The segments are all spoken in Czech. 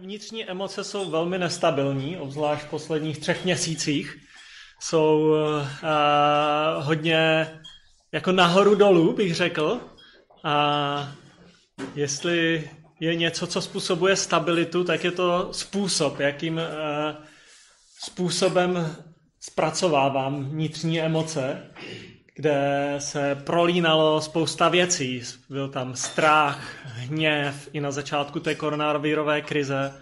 vnitřní emoce jsou velmi nestabilní, obzvlášť v posledních třech měsících. Jsou uh, hodně jako nahoru dolů, bych řekl. A jestli je něco, co způsobuje stabilitu, tak je to způsob, jakým uh, způsobem zpracovávám vnitřní emoce, kde se prolínalo spousta věcí. Byl tam strach, hněv i na začátku té koronavirové krize.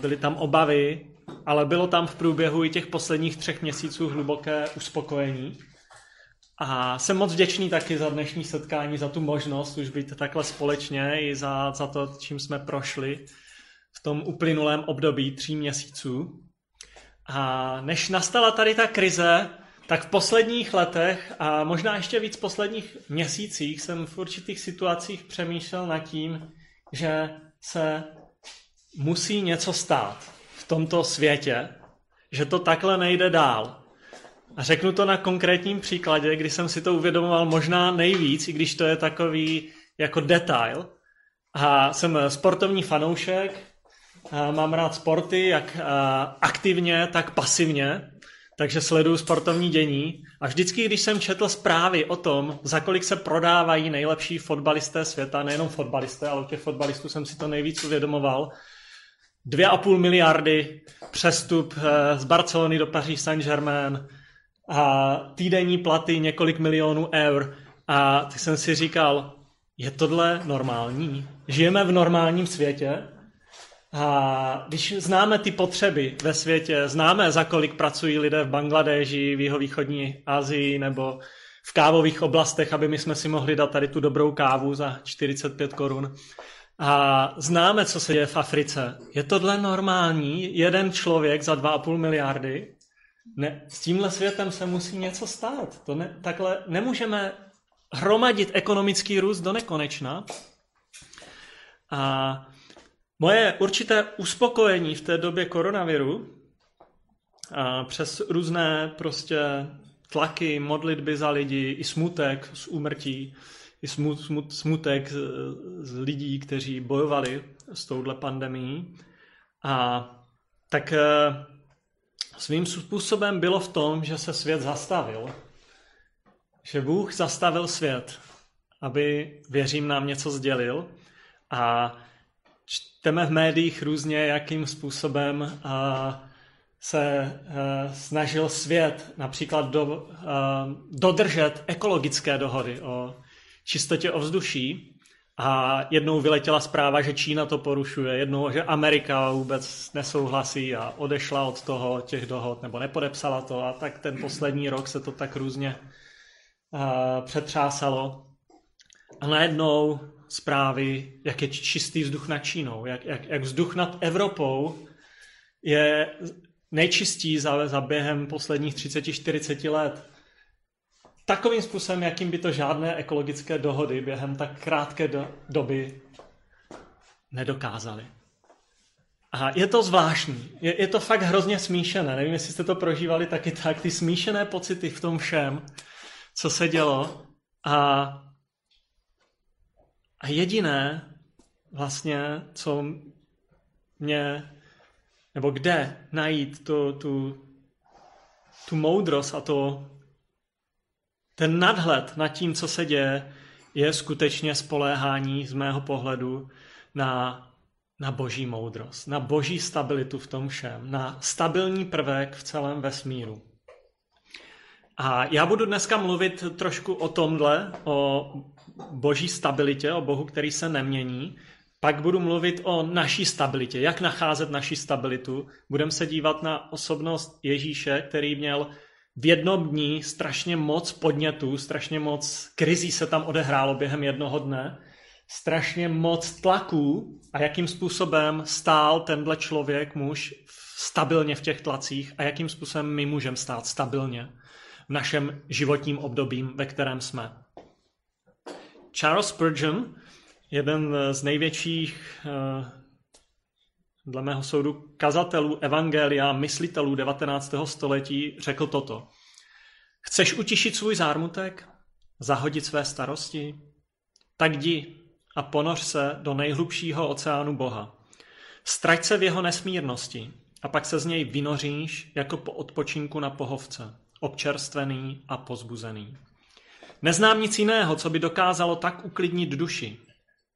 Byly tam obavy, ale bylo tam v průběhu i těch posledních třech měsíců hluboké uspokojení. A jsem moc vděčný taky za dnešní setkání, za tu možnost už být takhle společně i za, za to, čím jsme prošli v tom uplynulém období tří měsíců. A než nastala tady ta krize, tak v posledních letech a možná ještě víc v posledních měsících jsem v určitých situacích přemýšlel nad tím, že se musí něco stát v tomto světě, že to takhle nejde dál. A řeknu to na konkrétním příkladě, kdy jsem si to uvědomoval možná nejvíc, i když to je takový jako detail. A jsem sportovní fanoušek, mám rád sporty, jak aktivně, tak pasivně takže sleduju sportovní dění a vždycky, když jsem četl zprávy o tom, za kolik se prodávají nejlepší fotbalisté světa, nejenom fotbalisté, ale u těch fotbalistů jsem si to nejvíc uvědomoval, 2,5 miliardy přestup eh, z Barcelony do Paris Saint-Germain a týdenní platy několik milionů eur. A tak jsem si říkal, je tohle normální? Žijeme v normálním světě? A když známe ty potřeby ve světě, známe, za kolik pracují lidé v Bangladeži, v jihovýchodní Asii nebo v kávových oblastech, aby my jsme si mohli dát tady tu dobrou kávu za 45 korun. A známe, co se děje v Africe. Je tohle normální? Jeden člověk za 2,5 miliardy? Ne, s tímhle světem se musí něco stát. To ne, takhle nemůžeme hromadit ekonomický růst do nekonečna. A Moje určité uspokojení v té době koronaviru a přes různé prostě tlaky, modlitby za lidi, i smutek z úmrtí, i smut, smut, smutek z, z lidí, kteří bojovali s touhle pandemí. A tak e, svým způsobem bylo v tom, že se svět zastavil. Že Bůh zastavil svět, aby, věřím, nám něco sdělil. A čteme v médiích různě, jakým způsobem se snažil svět například do, dodržet ekologické dohody o čistotě ovzduší. A jednou vyletěla zpráva, že Čína to porušuje, jednou, že Amerika vůbec nesouhlasí a odešla od toho těch dohod, nebo nepodepsala to. A tak ten poslední rok se to tak různě přetřásalo. A najednou zprávy, jak je čistý vzduch nad Čínou, jak, jak, jak vzduch nad Evropou je nejčistí za, za během posledních 30-40 let. Takovým způsobem, jakým by to žádné ekologické dohody během tak krátké do, doby nedokázaly. A je to zvláštní. Je, je to fakt hrozně smíšené. Nevím, jestli jste to prožívali taky tak. Ty smíšené pocity v tom všem, co se dělo. A a jediné vlastně, co mě, nebo kde najít tu, tu, tu moudrost a to, ten nadhled nad tím, co se děje, je skutečně spoléhání z mého pohledu na, na boží moudrost, na boží stabilitu v tom všem, na stabilní prvek v celém vesmíru. A já budu dneska mluvit trošku o tomhle, o boží stabilitě, o Bohu, který se nemění. Pak budu mluvit o naší stabilitě, jak nacházet naši stabilitu. Budeme se dívat na osobnost Ježíše, který měl v jednom dní strašně moc podnětů, strašně moc krizí se tam odehrálo během jednoho dne, strašně moc tlaků a jakým způsobem stál tenhle člověk, muž, stabilně v těch tlacích a jakým způsobem my můžeme stát stabilně v našem životním období, ve kterém jsme. Charles Spurgeon, jeden z největších, eh, dle mého soudu, kazatelů evangelia, myslitelů 19. století, řekl toto. Chceš utišit svůj zármutek? Zahodit své starosti? Tak jdi a ponoř se do nejhlubšího oceánu Boha. Strať se v jeho nesmírnosti a pak se z něj vynoříš jako po odpočinku na pohovce, občerstvený a pozbuzený. Neznám nic jiného, co by dokázalo tak uklidnit duši,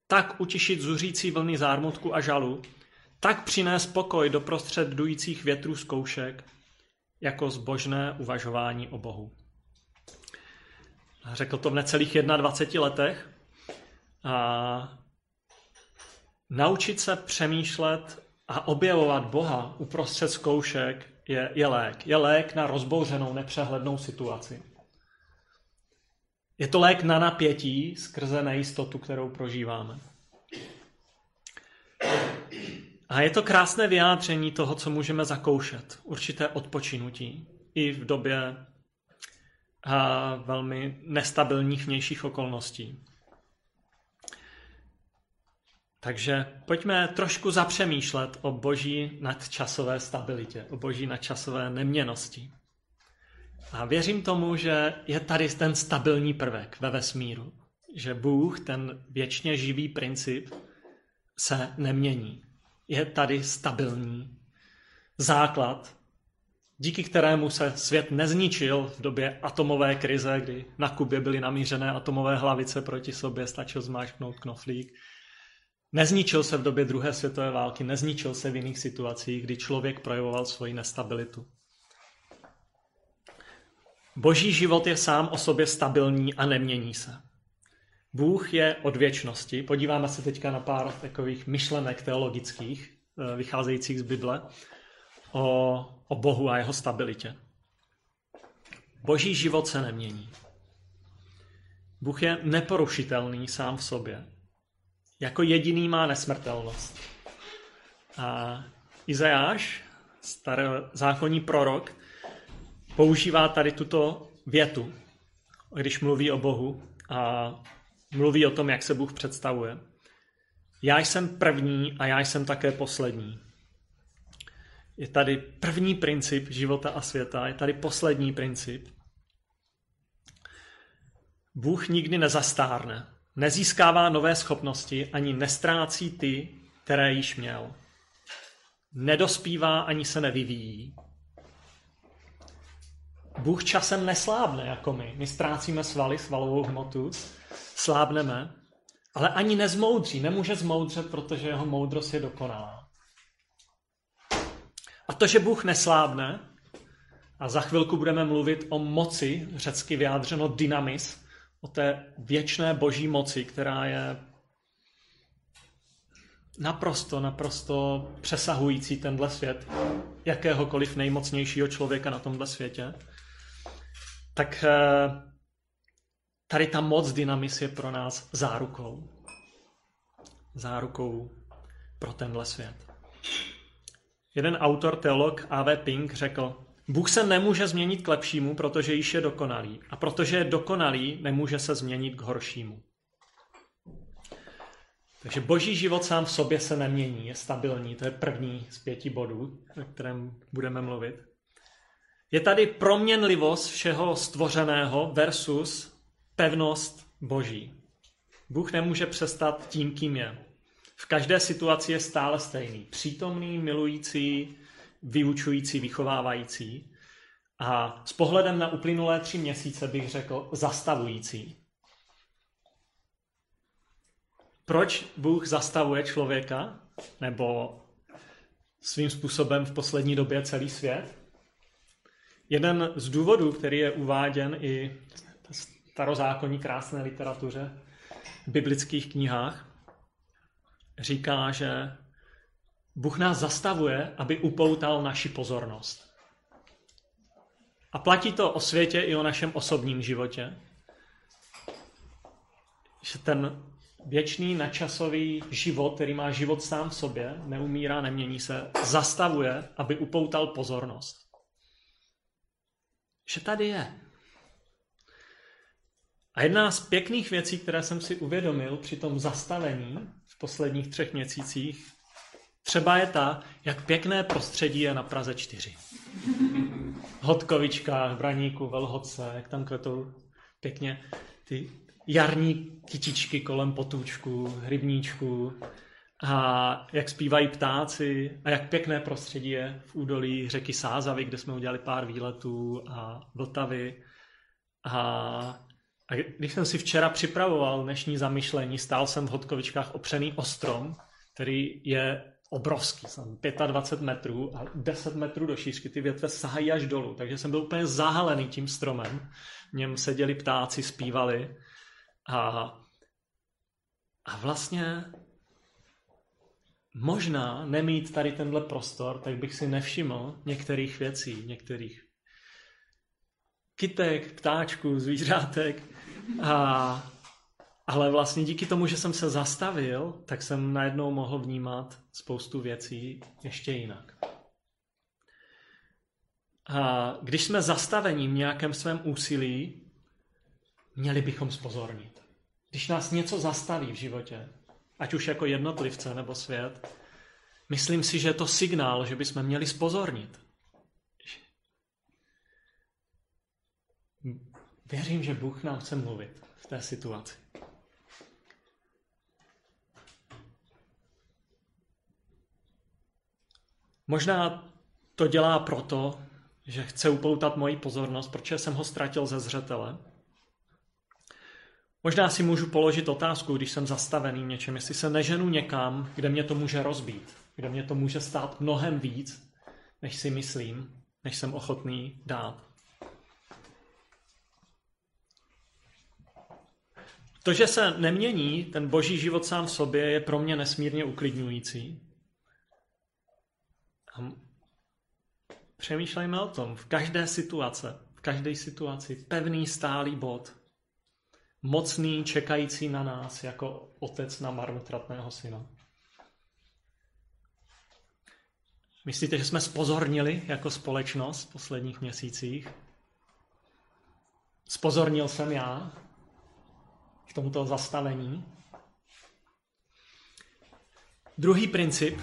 tak utišit zuřící vlny zármutku a žalu, tak přinést pokoj do prostřed dujících větrů zkoušek, jako zbožné uvažování o Bohu. Řekl to v necelých 21 letech. A naučit se přemýšlet a objevovat Boha uprostřed zkoušek je, je lék. Je lék na rozbouřenou, nepřehlednou situaci. Je to lék na napětí skrze nejistotu, kterou prožíváme. A je to krásné vyjádření toho, co můžeme zakoušet. Určité odpočinutí i v době a velmi nestabilních vnějších okolností. Takže pojďme trošku zapřemýšlet o boží nadčasové stabilitě, o boží nadčasové neměnosti. A věřím tomu, že je tady ten stabilní prvek ve vesmíru. Že Bůh, ten věčně živý princip, se nemění. Je tady stabilní základ, díky kterému se svět nezničil v době atomové krize, kdy na Kubě byly namířené atomové hlavice proti sobě, stačil zmáčknout knoflík. Nezničil se v době druhé světové války, nezničil se v jiných situacích, kdy člověk projevoval svoji nestabilitu. Boží život je sám o sobě stabilní a nemění se. Bůh je od věčnosti. Podíváme se teďka na pár takových myšlenek teologických, eh, vycházejících z Bible, o, o Bohu a jeho stabilitě. Boží život se nemění. Bůh je neporušitelný sám v sobě. Jako jediný má nesmrtelnost. A Izajáš, starozákonní prorok, používá tady tuto větu, když mluví o Bohu a mluví o tom, jak se Bůh představuje. Já jsem první a já jsem také poslední. Je tady první princip života a světa, je tady poslední princip. Bůh nikdy nezastárne, nezískává nové schopnosti ani nestrácí ty, které již měl. Nedospívá ani se nevyvíjí. Bůh časem neslábne jako my. My ztrácíme svaly, svalovou hmotu, slábneme, ale ani nezmoudří, nemůže zmoudřet, protože jeho moudrost je dokonalá. A to, že Bůh neslábne, a za chvilku budeme mluvit o moci, řecky vyjádřeno dynamis, o té věčné boží moci, která je naprosto, naprosto přesahující tenhle svět, jakéhokoliv nejmocnějšího člověka na tomhle světě, tak eh, tady ta moc dynamis je pro nás zárukou. Zárukou pro tenhle svět. Jeden autor, teolog A.V. Pink řekl, Bůh se nemůže změnit k lepšímu, protože již je dokonalý. A protože je dokonalý, nemůže se změnit k horšímu. Takže boží život sám v sobě se nemění, je stabilní. To je první z pěti bodů, o kterém budeme mluvit. Je tady proměnlivost všeho stvořeného versus pevnost boží. Bůh nemůže přestat tím, kým je. V každé situaci je stále stejný. Přítomný, milující, vyučující, vychovávající. A s pohledem na uplynulé tři měsíce bych řekl zastavující. Proč Bůh zastavuje člověka, nebo svým způsobem v poslední době celý svět? Jeden z důvodů, který je uváděn i v starozákonní krásné literatuře, v biblických knihách, říká, že Bůh nás zastavuje, aby upoutal naši pozornost. A platí to o světě i o našem osobním životě. Že ten věčný načasový život, který má život sám v sobě, neumírá, nemění se, zastavuje, aby upoutal pozornost. Že tady je. A jedna z pěkných věcí, které jsem si uvědomil při tom zastavení v posledních třech měsících, třeba je ta, jak pěkné prostředí je na Praze 4. Hodkovička, Braníku, Velhodce, jak tam kvetou pěkně ty jarní kytičky kolem potůčku, rybníčku, a jak zpívají ptáci a jak pěkné prostředí je v údolí řeky Sázavy, kde jsme udělali pár výletů a Vltavy. A, a když jsem si včera připravoval dnešní zamyšlení, stál jsem v Hodkovičkách opřený o strom, který je obrovský, jsem 25 metrů a 10 metrů do šířky, ty větve sahají až dolů, takže jsem byl úplně zahalený tím stromem, v něm seděli ptáci, zpívali a, a vlastně možná nemít tady tenhle prostor, tak bych si nevšiml některých věcí, některých kytek, ptáčků, zvířátek. A, ale vlastně díky tomu, že jsem se zastavil, tak jsem najednou mohl vnímat spoustu věcí ještě jinak. A když jsme zastaveni v nějakém svém úsilí, měli bychom spozornit. Když nás něco zastaví v životě, ať už jako jednotlivce nebo svět, myslím si, že je to signál, že bychom měli spozornit. Věřím, že Bůh nám chce mluvit v té situaci. Možná to dělá proto, že chce upoutat moji pozornost, protože jsem ho ztratil ze zřetele. Možná si můžu položit otázku, když jsem zastavený něčem, jestli se neženu někam, kde mě to může rozbít, kde mě to může stát mnohem víc, než si myslím, než jsem ochotný dát. To, že se nemění ten boží život sám v sobě, je pro mě nesmírně uklidňující. A přemýšlejme o tom. V každé situace, v každé situaci pevný stálý bod, mocný, čekající na nás jako otec na marnotratného syna. Myslíte, že jsme spozornili jako společnost v posledních měsících? Spozornil jsem já v tomto zastavení. Druhý princip.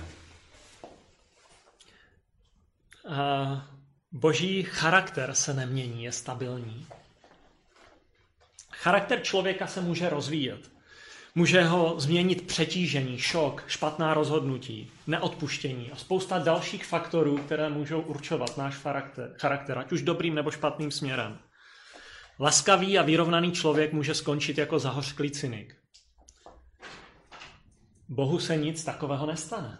Boží charakter se nemění, je stabilní. Charakter člověka se může rozvíjet. Může ho změnit přetížení, šok, špatná rozhodnutí, neodpuštění a spousta dalších faktorů, které můžou určovat náš charakter, charakter ať už dobrým nebo špatným směrem. Laskavý a vyrovnaný člověk může skončit jako zahořklý cynik. Bohu se nic takového nestane.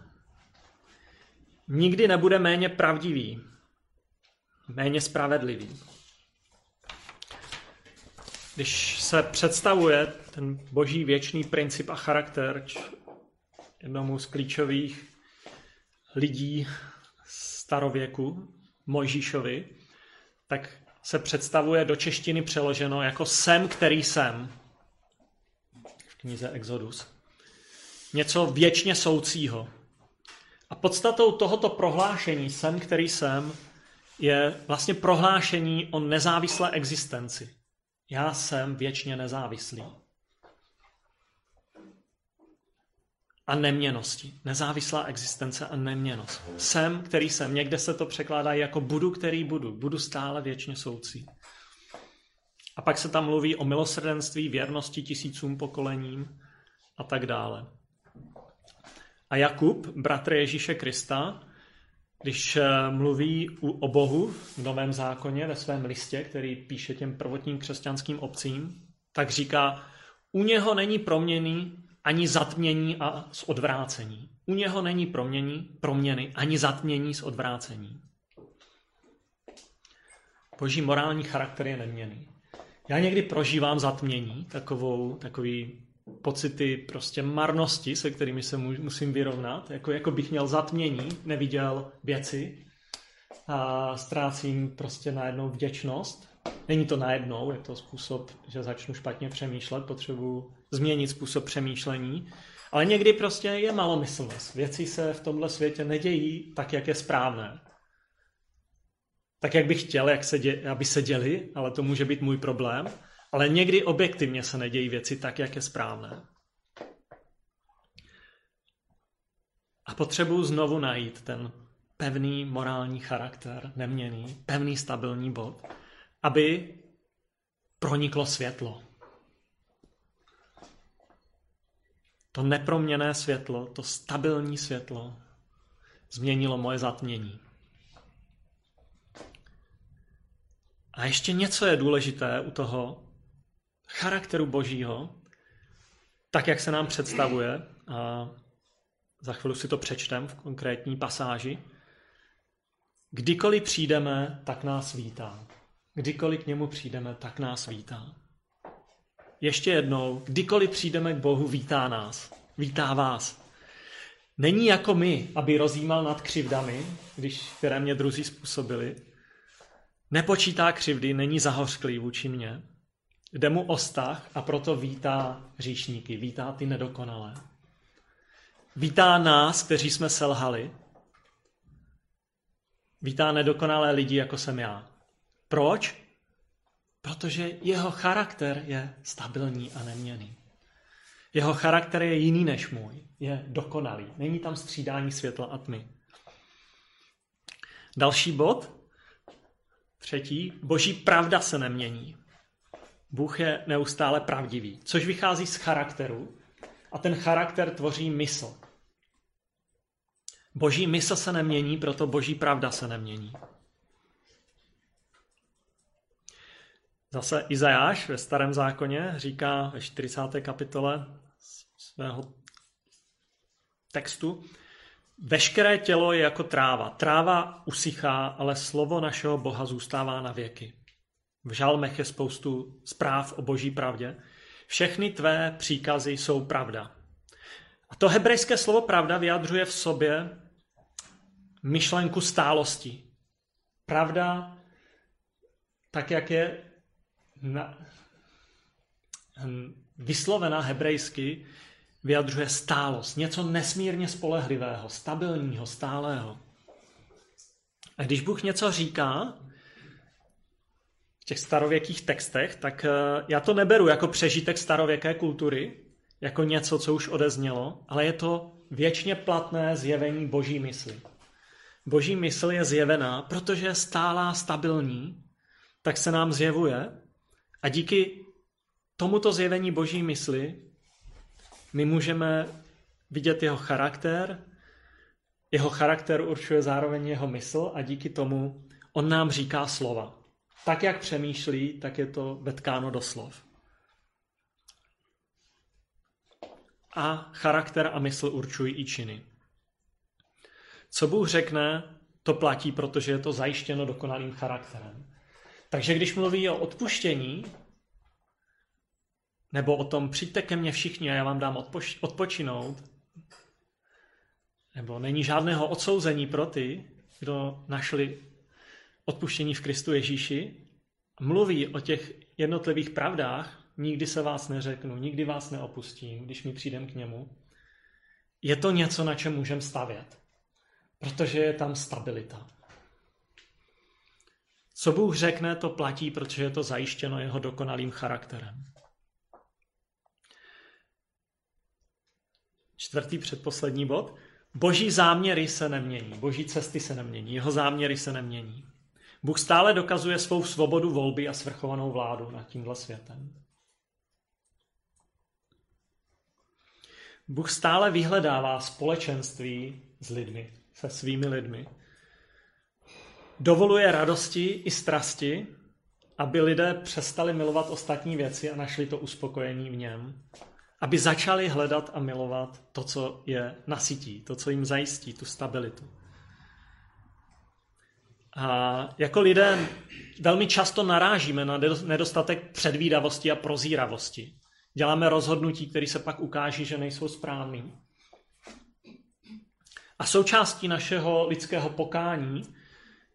Nikdy nebude méně pravdivý, méně spravedlivý. Když se představuje ten boží věčný princip a charakter jednomu z klíčových lidí starověku, Mojžíšovi, tak se představuje do češtiny přeloženo jako jsem, který jsem. V knize Exodus. Něco věčně soucího. A podstatou tohoto prohlášení jsem, který jsem, je vlastně prohlášení o nezávislé existenci. Já jsem věčně nezávislý. A neměnosti. Nezávislá existence a neměnost. Jsem, který jsem. Někde se to překládá jako budu, který budu. Budu stále věčně soucí. A pak se tam mluví o milosrdenství, věrnosti tisícům pokolením a tak dále. A Jakub, bratr Ježíše Krista, když eh, mluví o Bohu v Novém zákoně ve svém listě, který píše těm prvotním křesťanským obcím, tak říká, u něho není proměny ani zatmění a z odvrácení. U něho není proměny, proměny ani zatmění z odvrácení. Boží morální charakter je neměný. Já někdy prožívám zatmění, takovou, takový pocity prostě marnosti, se kterými se musím vyrovnat, jako, jako bych měl zatmění, neviděl věci a ztrácím prostě najednou vděčnost. Není to najednou, je to způsob, že začnu špatně přemýšlet, potřebuji změnit způsob přemýšlení, ale někdy prostě je malomyslnost. Věci se v tomhle světě nedějí tak, jak je správné. Tak, jak bych chtěl, jak se dě, aby se děli, ale to může být můj problém. Ale někdy objektivně se nedějí věci tak, jak je správné. A potřebuji znovu najít ten pevný morální charakter, neměný, pevný stabilní bod, aby proniklo světlo. to neproměné světlo, to stabilní světlo změnilo moje zatmění. A ještě něco je důležité u toho charakteru Božího, tak, jak se nám představuje, a za chvíli si to přečtem v konkrétní pasáži, kdykoliv přijdeme, tak nás vítá. Kdykoliv k němu přijdeme, tak nás vítá. Ještě jednou, kdykoliv přijdeme k Bohu, vítá nás. Vítá vás. Není jako my, aby rozjímal nad křivdami, když které mě druzí způsobili. Nepočítá křivdy, není zahořklý vůči mně. Jde mu o vztah a proto vítá říšníky, vítá ty nedokonalé. Vítá nás, kteří jsme selhali. Vítá nedokonalé lidi, jako jsem já. Proč? Protože jeho charakter je stabilní a neměný. Jeho charakter je jiný než můj. Je dokonalý. Není tam střídání světla a tmy. Další bod. Třetí. Boží pravda se nemění. Bůh je neustále pravdivý, což vychází z charakteru a ten charakter tvoří mysl. Boží mysl se nemění, proto boží pravda se nemění. Zase Izajáš ve starém zákoně říká ve 40. kapitole svého textu, Veškeré tělo je jako tráva. Tráva usychá, ale slovo našeho Boha zůstává na věky. V žalmech je spoustu zpráv o boží pravdě. Všechny tvé příkazy jsou pravda. A to hebrejské slovo pravda vyjadřuje v sobě myšlenku stálosti. Pravda, tak jak je na, vyslovena hebrejsky, vyjadřuje stálost. Něco nesmírně spolehlivého, stabilního, stálého. A když Bůh něco říká, těch starověkých textech, tak eh, já to neberu jako přežitek starověké kultury, jako něco, co už odeznělo, ale je to věčně platné zjevení boží mysli. Boží mysl je zjevená, protože je stálá, stabilní, tak se nám zjevuje a díky tomuto zjevení boží mysli my můžeme vidět jeho charakter, jeho charakter určuje zároveň jeho mysl a díky tomu on nám říká slova tak, jak přemýšlí, tak je to vetkáno do slov. A charakter a mysl určují i činy. Co Bůh řekne, to platí, protože je to zajištěno dokonalým charakterem. Takže když mluví o odpuštění, nebo o tom přijďte ke mně všichni a já vám dám odpoč- odpočinout, nebo není žádného odsouzení pro ty, kdo našli odpuštění v Kristu Ježíši, mluví o těch jednotlivých pravdách, nikdy se vás neřeknu, nikdy vás neopustím, když mi přijdem k němu, je to něco, na čem můžeme stavět. Protože je tam stabilita. Co Bůh řekne, to platí, protože je to zajištěno jeho dokonalým charakterem. Čtvrtý předposlední bod. Boží záměry se nemění, boží cesty se nemění, jeho záměry se nemění. Bůh stále dokazuje svou svobodu volby a svrchovanou vládu nad tímhle světem. Bůh stále vyhledává společenství s lidmi, se svými lidmi. Dovoluje radosti i strasti, aby lidé přestali milovat ostatní věci a našli to uspokojení v něm. Aby začali hledat a milovat to, co je nasytí, to, co jim zajistí tu stabilitu. A jako lidé velmi často narážíme na nedostatek předvídavosti a prozíravosti. Děláme rozhodnutí, které se pak ukáží, že nejsou správný. A součástí našeho lidského pokání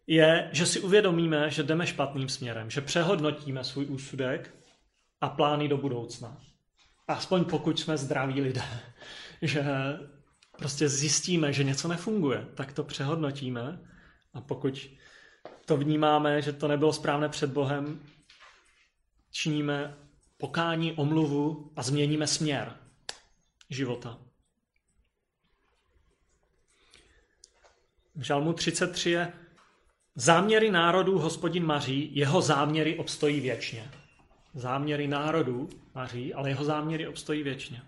je, že si uvědomíme, že jdeme špatným směrem, že přehodnotíme svůj úsudek a plány do budoucna. Aspoň pokud jsme zdraví lidé, že prostě zjistíme, že něco nefunguje, tak to přehodnotíme a pokud to vnímáme, že to nebylo správné před Bohem, činíme pokání, omluvu a změníme směr života. V Žalmu 33 je záměry národů hospodin maří, jeho záměry obstojí věčně. Záměry národů maří, ale jeho záměry obstojí věčně.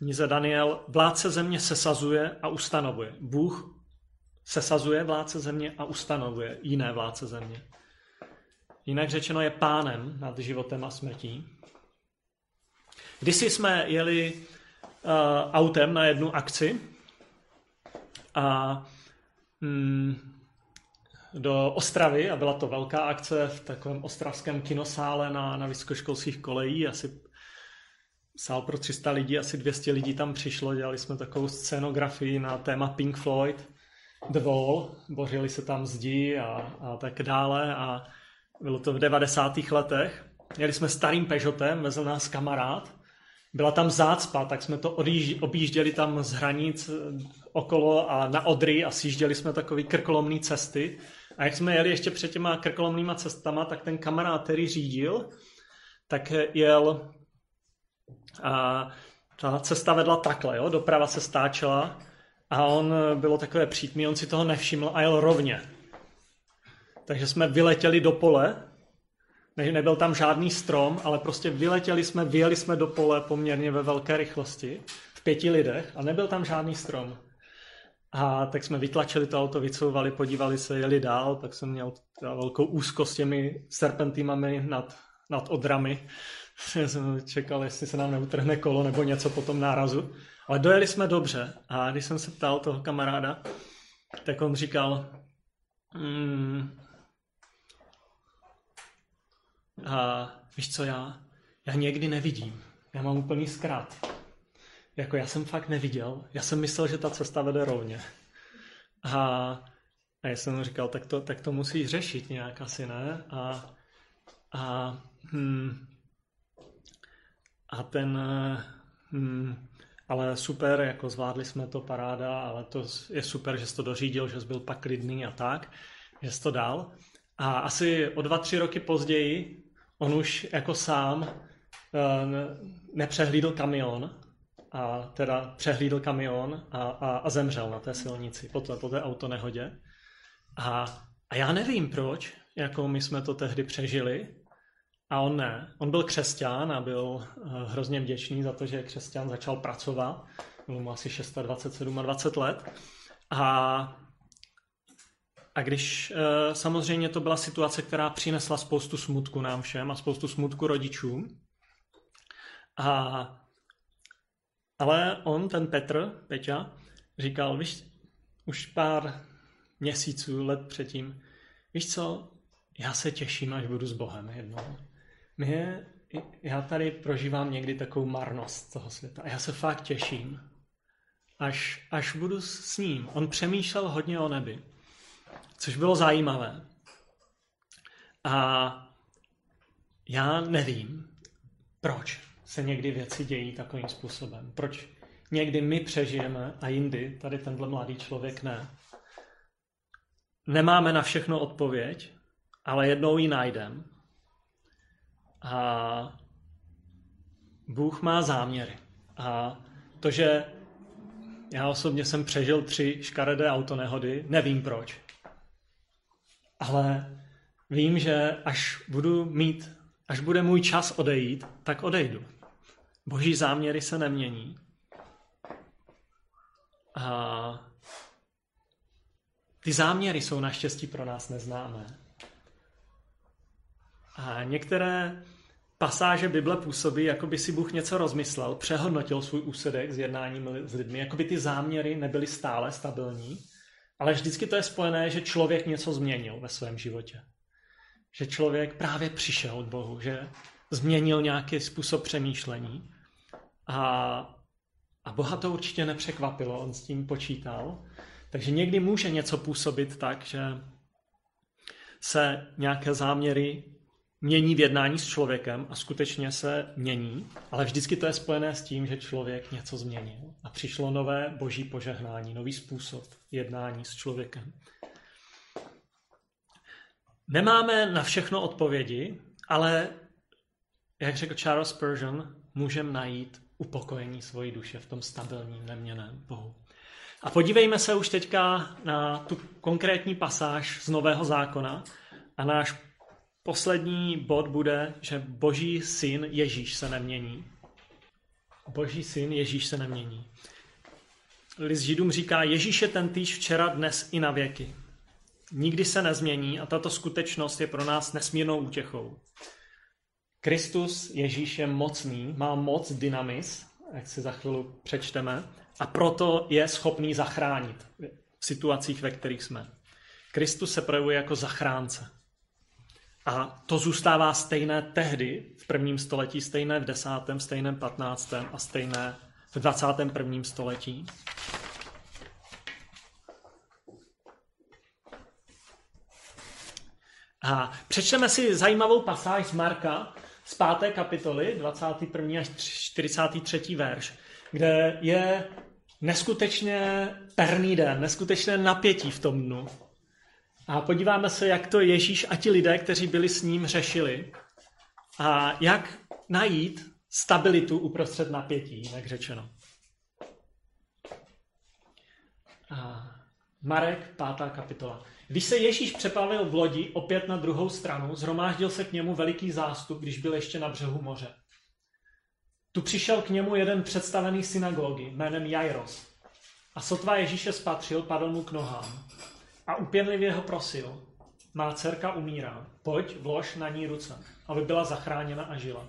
knize Daniel, vládce země sesazuje a ustanovuje. Bůh sesazuje vládce země a ustanovuje jiné vládce země. Jinak řečeno je pánem nad životem a smrtí. Kdysi jsme jeli uh, autem na jednu akci a mm, do Ostravy a byla to velká akce v takovém ostravském kinosále na, na vysokoškolských kolejí. Asi sál pro 300 lidí, asi 200 lidí tam přišlo. Dělali jsme takovou scenografii na téma Pink Floyd, Wall. Bořili se tam zdi a, a tak dále a bylo to v 90. letech. Jeli jsme starým Peugeotem, vezl nás kamarád. Byla tam zácpa, tak jsme to objížděli tam z hranic okolo a na Odry a sjížděli jsme takový krkolomný cesty. A jak jsme jeli ještě před těma krkolomnýma cestama, tak ten kamarád, který řídil, tak jel a ta cesta vedla takhle, jo? doprava se stáčela a on bylo takové přítmí, on si toho nevšiml a jel rovně. Takže jsme vyletěli do pole, ne, nebyl tam žádný strom, ale prostě vyletěli jsme, vyjeli jsme do pole poměrně ve velké rychlosti, v pěti lidech a nebyl tam žádný strom. A tak jsme vytlačili to auto, vycouvali, podívali se, jeli dál, tak jsem měl velkou úzkost s těmi serpentímami nad, nad odrami. Já jsem čekal, jestli se nám neutrhne kolo nebo něco po tom nárazu. Ale dojeli jsme dobře a když jsem se ptal toho kamaráda, tak on říkal, mm, a víš co já? Já někdy nevidím. Já mám úplný zkrát. Jako já jsem fakt neviděl. Já jsem myslel, že ta cesta vede rovně. A, a já jsem říkal, tak to, tak to musí řešit nějak asi, ne? A, a, hmm, a ten, hmm, ale super, jako zvládli jsme to, paráda, ale to je super, že jsi to dořídil, že jsi byl pak klidný a tak, že jsi to dal. A asi o dva, tři roky později on už jako sám uh, nepřehlídl kamion a teda přehlídl kamion a, a, a zemřel na té silnici po, to, po té autonehodě. A, a já nevím proč, jako my jsme to tehdy přežili a on ne. On byl křesťan a byl uh, hrozně vděčný za to, že křesťan začal pracovat. Bylo mu asi 26, 27 a 20 let. A a když uh, samozřejmě to byla situace, která přinesla spoustu smutku nám všem a spoustu smutku rodičům. A ale on, ten Petr, Peťa, říkal, víš, už pár měsíců, let předtím, víš co, já se těším, až budu s Bohem jednou. Mě, já tady prožívám někdy takovou marnost toho světa. A já se fakt těším, až, až budu s ním. On přemýšlel hodně o nebi, což bylo zajímavé. A já nevím, proč se někdy věci dějí takovým způsobem. Proč někdy my přežijeme a jindy tady tenhle mladý člověk ne. Nemáme na všechno odpověď, ale jednou ji najdeme. A Bůh má záměry. A to, že já osobně jsem přežil tři škaredé autonehody, nevím proč. Ale vím, že až budu mít, až bude můj čas odejít, tak odejdu. Boží záměry se nemění. A ty záměry jsou naštěstí pro nás neznámé. A některé pasáže Bible působí, jako by si Bůh něco rozmyslel, přehodnotil svůj úsedek s jednáním s lidmi, jako by ty záměry nebyly stále stabilní, ale vždycky to je spojené, že člověk něco změnil ve svém životě. Že člověk právě přišel od Bohu, že změnil nějaký způsob přemýšlení a, a Boha to určitě nepřekvapilo, on s tím počítal. Takže někdy může něco působit tak, že se nějaké záměry mění v jednání s člověkem a skutečně se mění, ale vždycky to je spojené s tím, že člověk něco změnil a přišlo nové boží požehnání, nový způsob jednání s člověkem. Nemáme na všechno odpovědi, ale jak řekl Charles Spurgeon, můžeme najít upokojení svojí duše v tom stabilním, neměném Bohu. A podívejme se už teďka na tu konkrétní pasáž z Nového zákona a náš poslední bod bude, že Boží syn Ježíš se nemění. Boží syn Ježíš se nemění. List Židům říká, Ježíš je ten týž včera, dnes i na věky. Nikdy se nezmění a tato skutečnost je pro nás nesmírnou útěchou. Kristus, Ježíš je mocný, má moc dynamis, jak si za chvíli přečteme, a proto je schopný zachránit v situacích, ve kterých jsme. Kristus se projevuje jako zachránce. A to zůstává stejné tehdy, v prvním století, stejné v desátém, stejném patnáctém a stejné v 21. století. A přečteme si zajímavou pasáž z Marka z 5. kapitoly, 21. až 43. verš, kde je neskutečně perný den, neskutečné napětí v tom dnu. A podíváme se, jak to Ježíš a ti lidé, kteří byli s ním, řešili. A jak najít stabilitu uprostřed napětí, jak řečeno. A Marek, pátá kapitola. Když se Ježíš přeplavil v lodi opět na druhou stranu, zhromáždil se k němu veliký zástup, když byl ještě na břehu moře. Tu přišel k němu jeden představený synagogy jménem Jairos. A sotva Ježíše spatřil, padl mu k nohám. A upěnlivě ho prosil, má dcerka umírá, pojď, vlož na ní ruce, aby byla zachráněna a žila.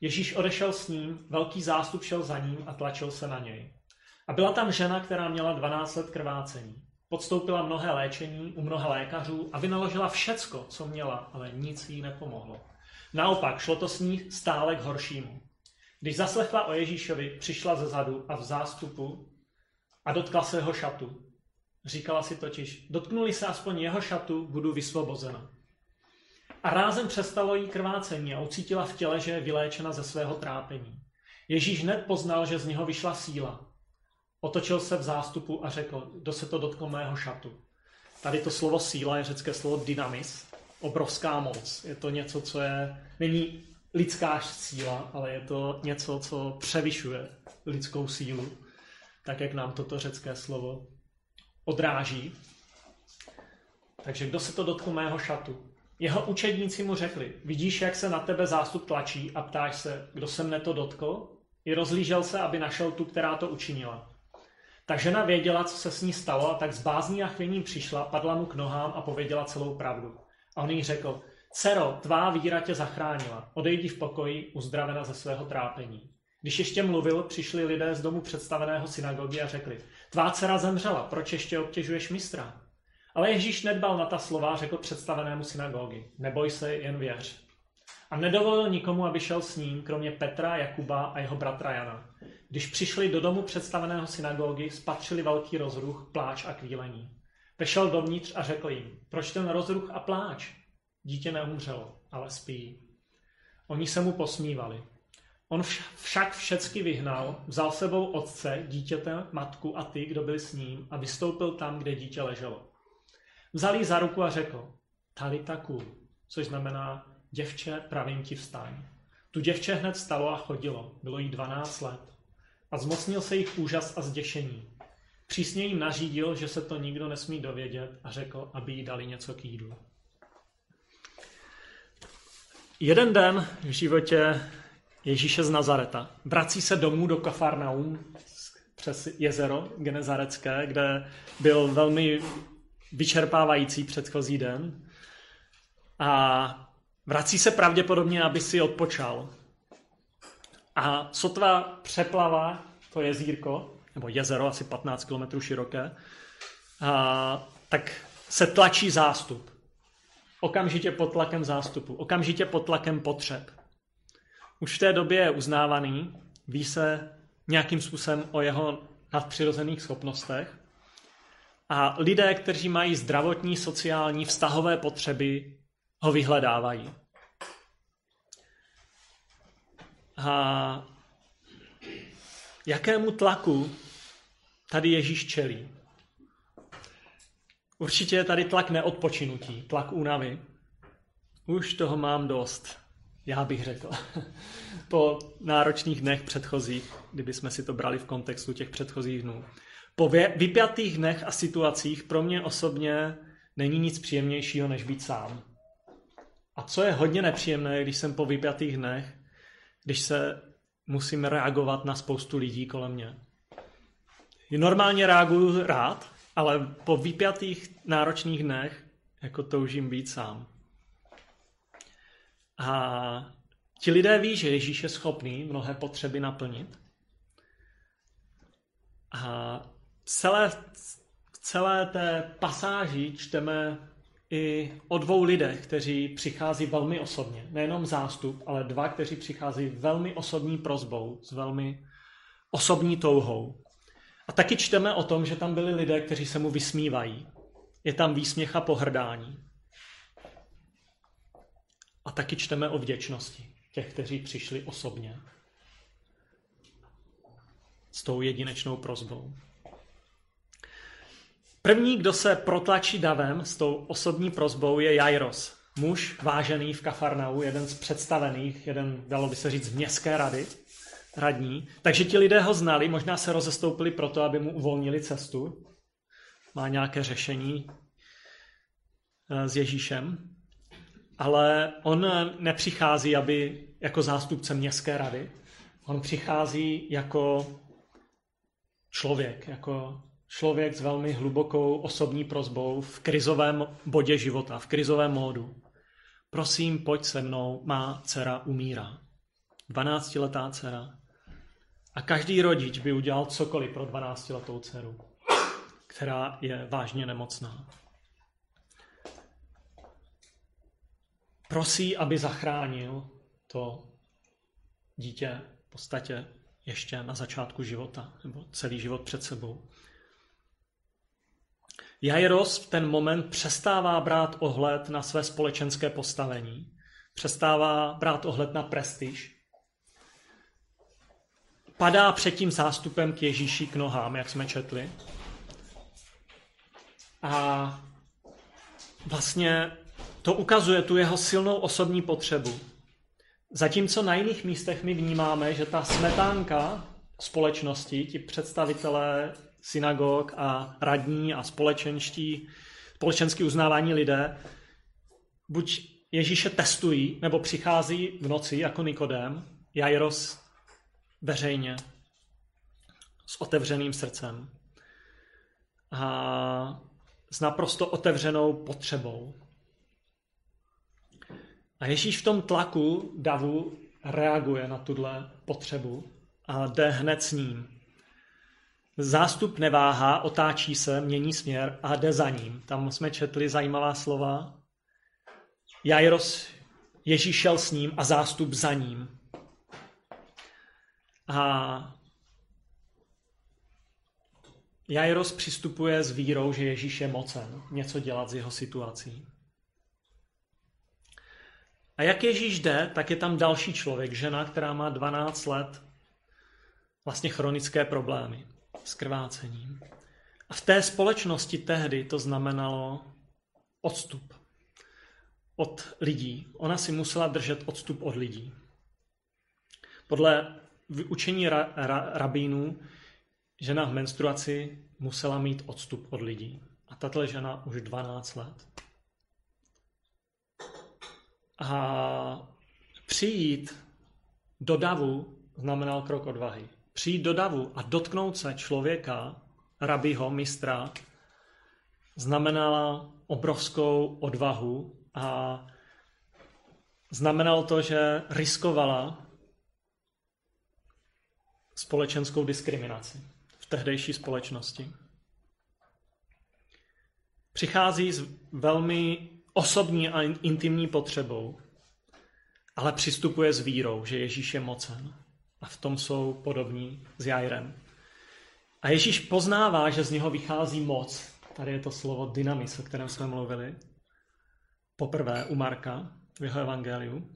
Ježíš odešel s ním, velký zástup šel za ním a tlačil se na něj. A byla tam žena, která měla 12 let krvácení. Podstoupila mnohé léčení u mnoha lékařů a vynaložila všecko, co měla, ale nic jí nepomohlo. Naopak, šlo to s ní stále k horšímu. Když zaslechla o Ježíšovi, přišla ze zadu a v zástupu a dotkla se jeho šatu. Říkala si totiž, dotknuli se aspoň jeho šatu, budu vysvobozena. A rázem přestalo jí krvácení a ucítila v těle, že je vyléčena ze svého trápení. Ježíš hned poznal, že z něho vyšla síla. Otočil se v zástupu a řekl, kdo se to dotkl mého šatu. Tady to slovo síla je řecké slovo dynamis, obrovská moc. Je to něco, co je, není lidská síla, ale je to něco, co převyšuje lidskou sílu, tak jak nám toto řecké slovo odráží. Takže kdo se to dotkl mého šatu? Jeho učedníci mu řekli, vidíš, jak se na tebe zástup tlačí a ptáš se, kdo se mne to dotkl? I rozlížel se, aby našel tu, která to učinila. Ta žena věděla, co se s ní stalo a tak z bázní a chvění přišla, padla mu k nohám a pověděla celou pravdu. A on jí řekl, Cero, tvá víra tě zachránila. Odejdi v pokoji, uzdravena ze svého trápení. Když ještě mluvil, přišli lidé z domu představeného synagogy a řekli, tvá dcera zemřela, proč ještě obtěžuješ mistra? Ale Ježíš nedbal na ta slova, řekl představenému synagogy, neboj se, jen věř. A nedovolil nikomu, aby šel s ním, kromě Petra, Jakuba a jeho bratra Jana. Když přišli do domu představeného synagogy, spatřili velký rozruch, pláč a kvílení. Vešel dovnitř a řekl jim, proč ten rozruch a pláč? Dítě neumřelo, ale spí. Oni se mu posmívali. On však všecky vyhnal, vzal sebou otce, dítěte, matku a ty, kdo byli s ním a vystoupil tam, kde dítě leželo. Vzal jí za ruku a řekl, talita kul, což znamená, děvče, pravím ti vstaň. Tu děvče hned stalo a chodilo, bylo jí 12 let. A zmocnil se jich úžas a zděšení. Přísně jim nařídil, že se to nikdo nesmí dovědět a řekl, aby jí dali něco k jídlu. Jeden den v životě Ježíše z Nazareta vrací se domů do Kafarnaum přes jezero Genezarecké, kde byl velmi vyčerpávající předchozí den. A vrací se pravděpodobně, aby si odpočal. A sotva přeplava to jezírko, nebo jezero asi 15 km široké, a, tak se tlačí zástup okamžitě pod tlakem zástupu, okamžitě pod tlakem potřeb. Už v té době je uznávaný, ví se nějakým způsobem o jeho nadpřirozených schopnostech a lidé, kteří mají zdravotní, sociální, vztahové potřeby, ho vyhledávají. A jakému tlaku tady Ježíš čelí? Určitě je tady tlak neodpočinutí, tlak únavy. Už toho mám dost, já bych řekl. po náročných dnech předchozích, kdyby jsme si to brali v kontextu těch předchozích dnů. Po vypjatých dnech a situacích pro mě osobně není nic příjemnějšího, než být sám. A co je hodně nepříjemné, když jsem po vypjatých dnech, když se musím reagovat na spoustu lidí kolem mě. Normálně reaguju rád, ale po vypjatých náročných dnech jako toužím být sám. A ti lidé ví, že Ježíš je schopný mnohé potřeby naplnit. A celé, celé té pasáži čteme i o dvou lidech, kteří přichází velmi osobně. Nejenom zástup, ale dva, kteří přichází velmi osobní prozbou, s velmi osobní touhou. A taky čteme o tom, že tam byli lidé, kteří se mu vysmívají. Je tam výsměch a pohrdání. A taky čteme o vděčnosti těch, kteří přišli osobně s tou jedinečnou prozbou. První, kdo se protlačí davem s tou osobní prozbou, je Jairos, muž vážený v Kafarnau, jeden z představených, jeden, dalo by se říct, z městské rady, radní. Takže ti lidé ho znali, možná se rozestoupili proto, aby mu uvolnili cestu. Má nějaké řešení eh, s Ježíšem. Ale on nepřichází, aby jako zástupce městské rady. On přichází jako člověk, jako člověk s velmi hlubokou osobní prozbou v krizovém bodě života, v krizovém módu. Prosím, pojď se mnou, má dcera umírá. 12-letá dcera. A každý rodič by udělal cokoliv pro 12-letou dceru, která je vážně nemocná. Prosí, aby zachránil to dítě v podstatě ještě na začátku života, nebo celý život před sebou. Jairos v ten moment přestává brát ohled na své společenské postavení, přestává brát ohled na prestiž, padá před tím zástupem k Ježíši k nohám, jak jsme četli. A vlastně to ukazuje tu jeho silnou osobní potřebu. Zatímco na jiných místech my vnímáme, že ta smetánka společnosti, ti představitelé synagog a radní a společenští, společensky uznávání lidé, buď Ježíše testují, nebo přichází v noci jako Nikodem, Jairos veřejně, s otevřeným srdcem a s naprosto otevřenou potřebou. A Ježíš v tom tlaku davu reaguje na tuhle potřebu a jde hned s ním. Zástup neváhá, otáčí se, mění směr a jde za ním. Tam jsme četli zajímavá slova. Jairos, Ježíš šel s ním a zástup za ním. A Jairos přistupuje s vírou, že Ježíš je mocen něco dělat s jeho situací. A jak Ježíš jde, tak je tam další člověk, žena, která má 12 let vlastně chronické problémy s krvácením. A v té společnosti tehdy to znamenalo odstup od lidí. Ona si musela držet odstup od lidí. Podle učení ra, ra, rabínů žena v menstruaci musela mít odstup od lidí. A tato žena už 12 let. A přijít do davu znamenal krok odvahy. Přijít do davu a dotknout se člověka, rabiho, mistra, znamenala obrovskou odvahu a znamenalo to, že riskovala společenskou diskriminaci v tehdejší společnosti. Přichází s velmi osobní a intimní potřebou, ale přistupuje s vírou, že Ježíš je mocen. A v tom jsou podobní s Jairem. A Ježíš poznává, že z něho vychází moc. Tady je to slovo dynamis, o kterém jsme mluvili. Poprvé u Marka v jeho evangeliu.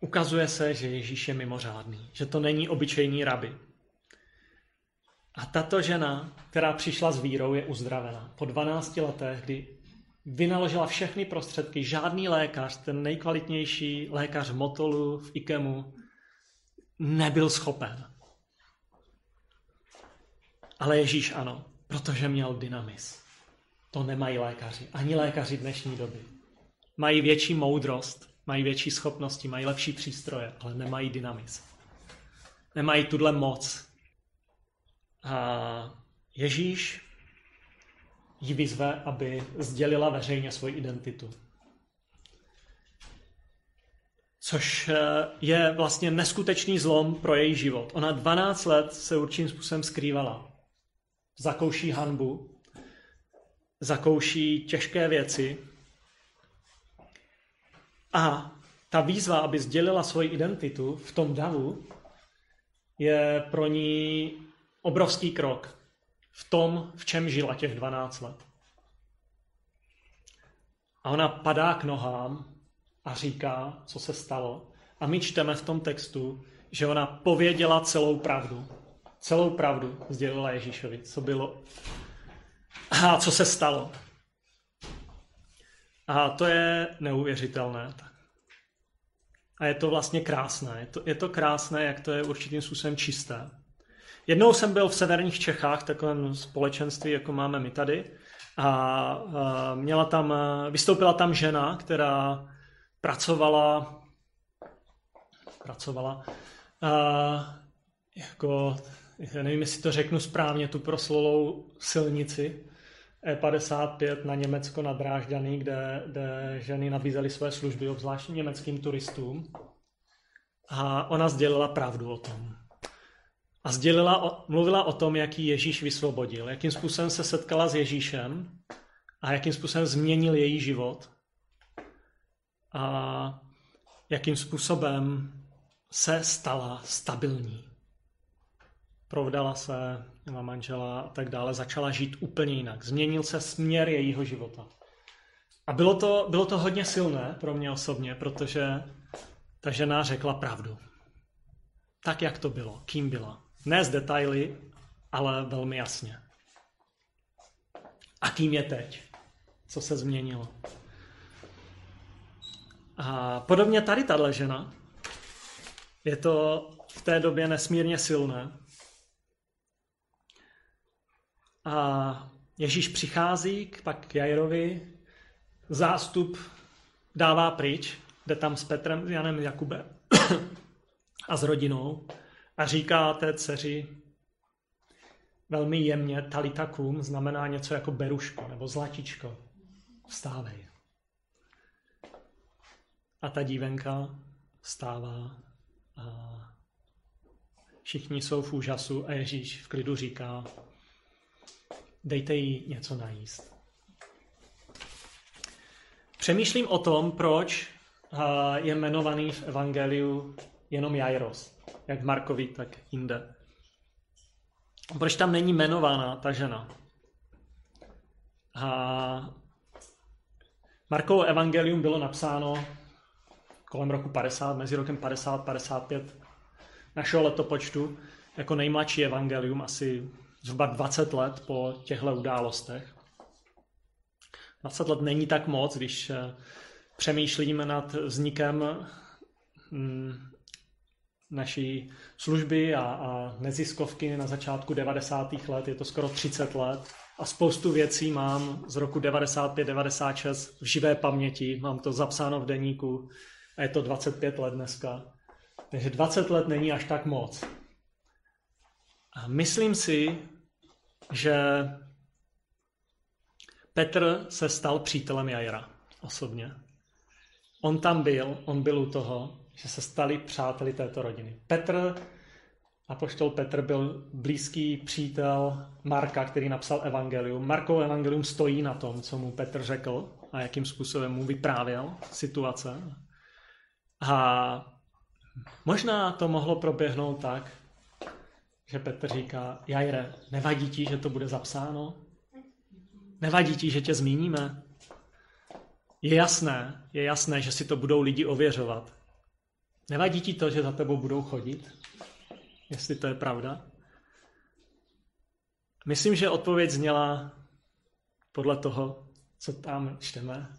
Ukazuje se, že Ježíš je mimořádný, že to není obyčejný rabi. A tato žena, která přišla s vírou, je uzdravena. Po 12 letech, kdy vynaložila všechny prostředky, žádný lékař, ten nejkvalitnější lékař v Motolu, v Ikemu, nebyl schopen. Ale Ježíš ano, protože měl dynamis. To nemají lékaři, ani lékaři dnešní doby. mají větší moudrost, mají větší schopnosti, mají lepší přístroje, ale nemají dynamis. Nemají tuhle moc. A Ježíš ji vyzve, aby sdělila veřejně svoji identitu. Což eh, je vlastně neskutečný zlom pro její život. Ona 12 let se určitým způsobem skrývala. Zakouší hanbu, zakouší těžké věci a ta výzva, aby sdělila svoji identitu v tom davu, je pro ní obrovský krok v tom, v čem žila těch 12 let. A ona padá k nohám a říká, co se stalo. A my čteme v tom textu, že ona pověděla celou pravdu. Celou pravdu sdělila Ježíšovi, co bylo a co se stalo. A to je neuvěřitelné. A je to vlastně krásné. Je to, je to krásné, jak to je určitým způsobem čisté. Jednou jsem byl v severních Čechách, takovém společenství, jako máme my tady, a, měla tam, vystoupila tam žena, která pracovala, pracovala a, jako, já nevím, jestli to řeknu správně, tu proslulou silnici E55 na Německo na Drážďany, kde, kde ženy nabízely své služby, obzvlášť německým turistům. A ona sdělila pravdu o tom. A sdělila, mluvila o tom, jaký Ježíš vysvobodil, jakým způsobem se setkala s Ježíšem a jakým způsobem změnil její život. A jakým způsobem se stala stabilní. Provdala se, měla manžela a tak dále, začala žít úplně jinak. Změnil se směr jejího života. A bylo to, bylo to hodně silné pro mě osobně, protože ta žena řekla pravdu. Tak, jak to bylo, kým byla. Ne z detaily, ale velmi jasně. A kým je teď? Co se změnilo? A podobně tady tahle žena. Je to v té době nesmírně silné. A Ježíš přichází k pak k Jairovi, zástup dává pryč, jde tam s Petrem, Janem, Jakube a s rodinou a říká té dceři velmi jemně talitakum znamená něco jako beruško nebo zlatičko. Vstávej. A ta dívenka vstává a všichni jsou v úžasu a Ježíš v klidu říká, dejte jí něco najíst. Přemýšlím o tom, proč je jmenovaný v Evangeliu jenom Jairos, jak Markovi, tak jinde. Proč tam není jmenována ta žena? A Markovo evangelium bylo napsáno kolem roku 50, mezi rokem 50 55 našeho letopočtu, jako nejmladší evangelium, asi zhruba 20 let po těchto událostech. 20 let není tak moc, když eh, přemýšlíme nad vznikem mm, naší služby a, a neziskovky na začátku 90. let, je to skoro 30 let a spoustu věcí mám z roku 95-96 v živé paměti, mám to zapsáno v deníku a je to 25 let dneska. Takže 20 let není až tak moc. A myslím si, že Petr se stal přítelem Jajra osobně. On tam byl, on byl u toho, že se stali přáteli této rodiny. Petr, apoštol Petr byl blízký přítel Marka, který napsal evangelium. Markovo evangelium stojí na tom, co mu Petr řekl a jakým způsobem mu vyprávěl situace. A možná to mohlo proběhnout tak, že Petr říká, Jajre, nevadí ti, že to bude zapsáno? Nevadí ti, že tě zmíníme? Je jasné, je jasné, že si to budou lidi ověřovat. Nevadí ti to, že za tebou budou chodit? Jestli to je pravda? Myslím, že odpověď zněla podle toho, co tam čteme.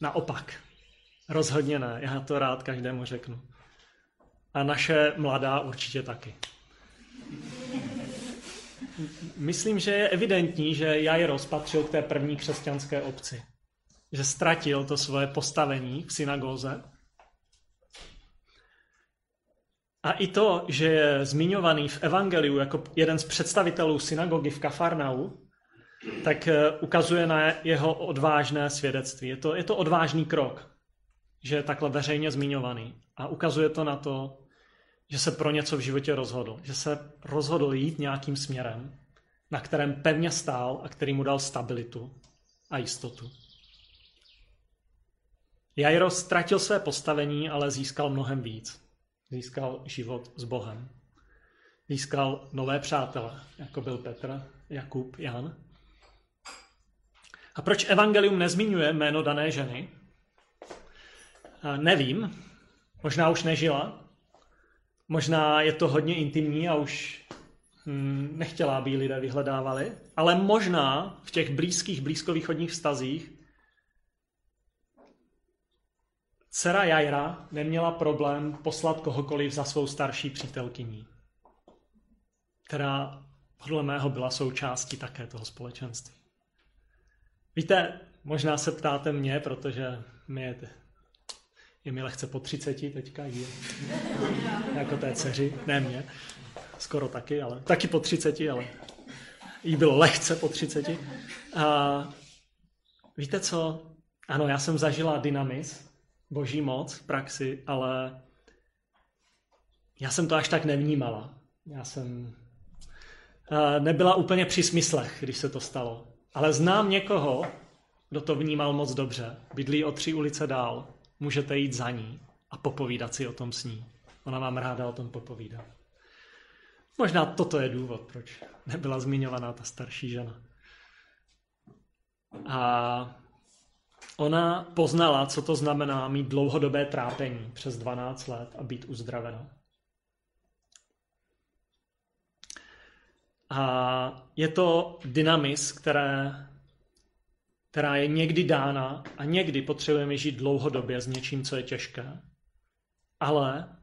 Naopak. Rozhodně ne. Já to rád každému řeknu. A naše mladá určitě taky. Myslím, že je evidentní, že Jairo spatřil k té první křesťanské obci že ztratil to svoje postavení v synagóze. A i to, že je zmiňovaný v Evangeliu jako jeden z představitelů synagogy v Kafarnau, tak eh, ukazuje na jeho odvážné svědectví. Je to, je to odvážný krok, že je takhle veřejně zmiňovaný. A ukazuje to na to, že se pro něco v životě rozhodl. Že se rozhodl jít nějakým směrem, na kterém pevně stál a který mu dal stabilitu a jistotu. Jairo ztratil své postavení, ale získal mnohem víc. Získal život s Bohem. Získal nové přátele, jako byl Petr, Jakub, Jan. A proč evangelium nezmiňuje jméno dané ženy? A nevím. Možná už nežila. Možná je to hodně intimní a už hm, nechtěla, aby lidé vyhledávali. Ale možná v těch blízkých, blízkovýchodních vztazích Dcera Jaira neměla problém poslat kohokoliv za svou starší přítelkyní, která podle mého byla součástí také toho společenství. Víte, možná se ptáte mě, protože mi je, je mi lehce po 30 teďka, je, jako té dceři, ne mě, skoro taky, ale taky po 30, ale jí bylo lehce po 30. A víte co? Ano, já jsem zažila dynamis, boží moc v praxi, ale já jsem to až tak nevnímala. Já jsem eh, nebyla úplně při smyslech, když se to stalo. Ale znám někoho, kdo to vnímal moc dobře. Bydlí o tři ulice dál. Můžete jít za ní a popovídat si o tom s ní. Ona vám ráda o tom popovídá. Možná toto je důvod, proč nebyla zmiňovaná ta starší žena. A Ona poznala, co to znamená mít dlouhodobé trápení přes 12 let a být uzdravena. A je to dynamis, které, která je někdy dána a někdy potřebujeme žít dlouhodobě s něčím, co je těžké. Ale,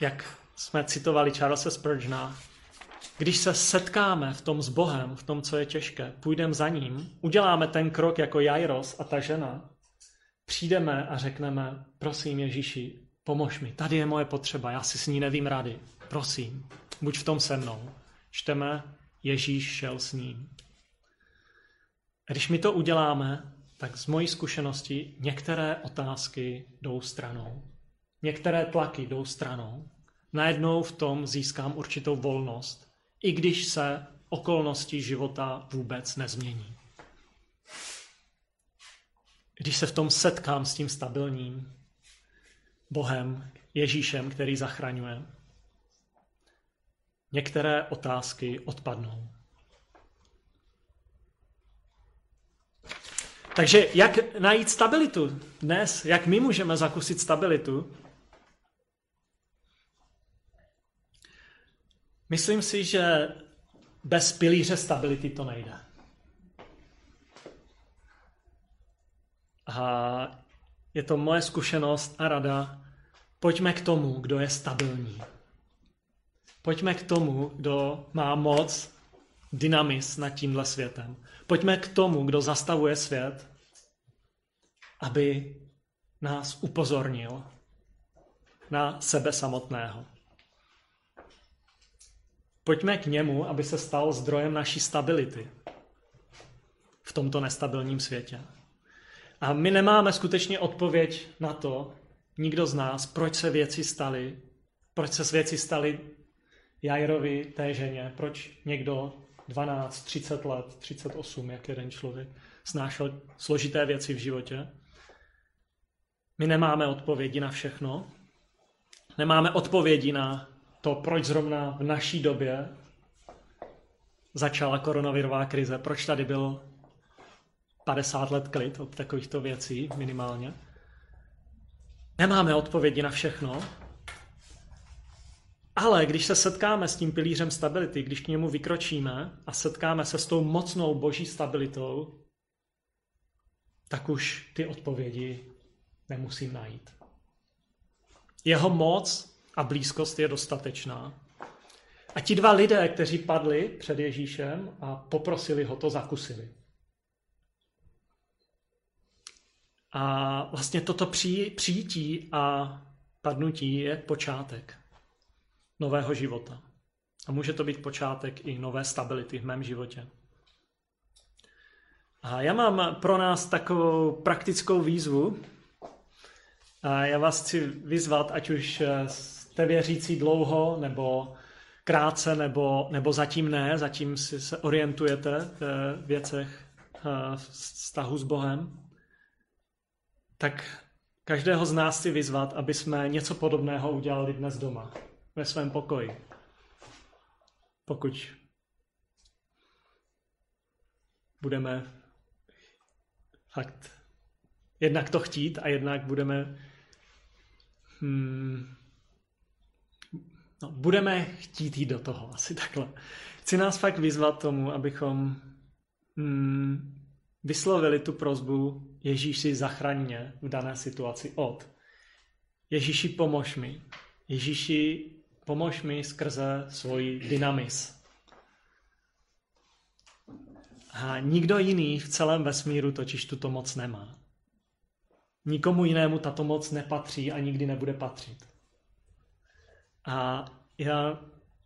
jak jsme citovali Charlesa Spurgeona, když se setkáme v tom s Bohem, v tom, co je těžké, půjdeme za ním, uděláme ten krok jako Jairos a ta žena, přijdeme a řekneme, prosím Ježíši, pomož mi, tady je moje potřeba, já si s ní nevím rady, prosím, buď v tom se mnou. Čteme, Ježíš šel s ním. Když my to uděláme, tak z mojí zkušenosti některé otázky jdou stranou. Některé tlaky jdou stranou. Najednou v tom získám určitou volnost i když se okolnosti života vůbec nezmění. Když se v tom setkám s tím stabilním Bohem, Ježíšem, který zachraňuje, některé otázky odpadnou. Takže jak najít stabilitu dnes? Jak my můžeme zakusit stabilitu? Myslím si, že bez pilíře stability to nejde. A je to moje zkušenost a rada. Pojďme k tomu, kdo je stabilní. Pojďme k tomu, kdo má moc, dynamis nad tímhle světem. Pojďme k tomu, kdo zastavuje svět, aby nás upozornil na sebe samotného. Pojďme k němu, aby se stal zdrojem naší stability v tomto nestabilním světě. A my nemáme skutečně odpověď na to, nikdo z nás, proč se věci staly, proč se věci staly Jairovi, té ženě, proč někdo 12, 30 let, 38, jak jeden člověk, snášel složité věci v životě. My nemáme odpovědi na všechno. Nemáme odpovědi na to, proč zrovna v naší době začala koronavirová krize, proč tady byl 50 let klid od takovýchto věcí minimálně. Nemáme odpovědi na všechno, ale když se setkáme s tím pilířem stability, když k němu vykročíme a setkáme se s tou mocnou boží stabilitou, tak už ty odpovědi nemusím najít. Jeho moc a blízkost je dostatečná. A ti dva lidé, kteří padli před Ježíšem a poprosili ho, to zakusili. A vlastně toto přijítí a padnutí je počátek nového života. A může to být počátek i nové stability v mém životě. A já mám pro nás takovou praktickou výzvu. A já vás chci vyzvat, ať už jste věřící dlouho, nebo krátce, nebo, nebo zatím ne, zatím si se orientujete v věcech vztahu s Bohem, tak každého z nás si vyzvat, aby jsme něco podobného udělali dnes doma, ve svém pokoji. Pokud budeme fakt jednak to chtít a jednak budeme hmm, no, budeme chtít jít do toho, asi takhle. Chci nás fakt vyzvat tomu, abychom hmm, vyslovili tu prozbu Ježíši zachraň mě v dané situaci od. Ježíši pomož mi. Ježíši pomož mi skrze svoji dynamis. A nikdo jiný v celém vesmíru totiž tuto moc nemá. Nikomu jinému tato moc nepatří a nikdy nebude patřit. A já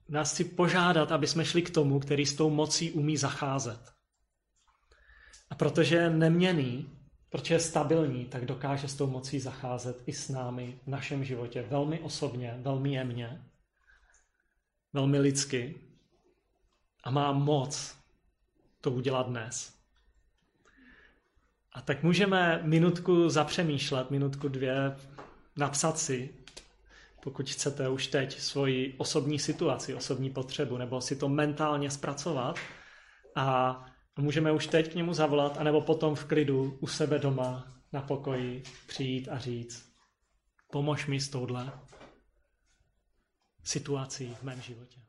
nás chci požádat, aby jsme šli k tomu, který s tou mocí umí zacházet. A protože je neměný, protože je stabilní, tak dokáže s tou mocí zacházet i s námi v našem životě velmi osobně, velmi jemně, velmi lidsky a má moc to udělat dnes. A tak můžeme minutku zapřemýšlet, minutku dvě napsat si, pokud chcete už teď svoji osobní situaci, osobní potřebu, nebo si to mentálně zpracovat a můžeme už teď k němu zavolat, anebo potom v klidu u sebe doma na pokoji přijít a říct pomož mi s touhle situací v mém životě.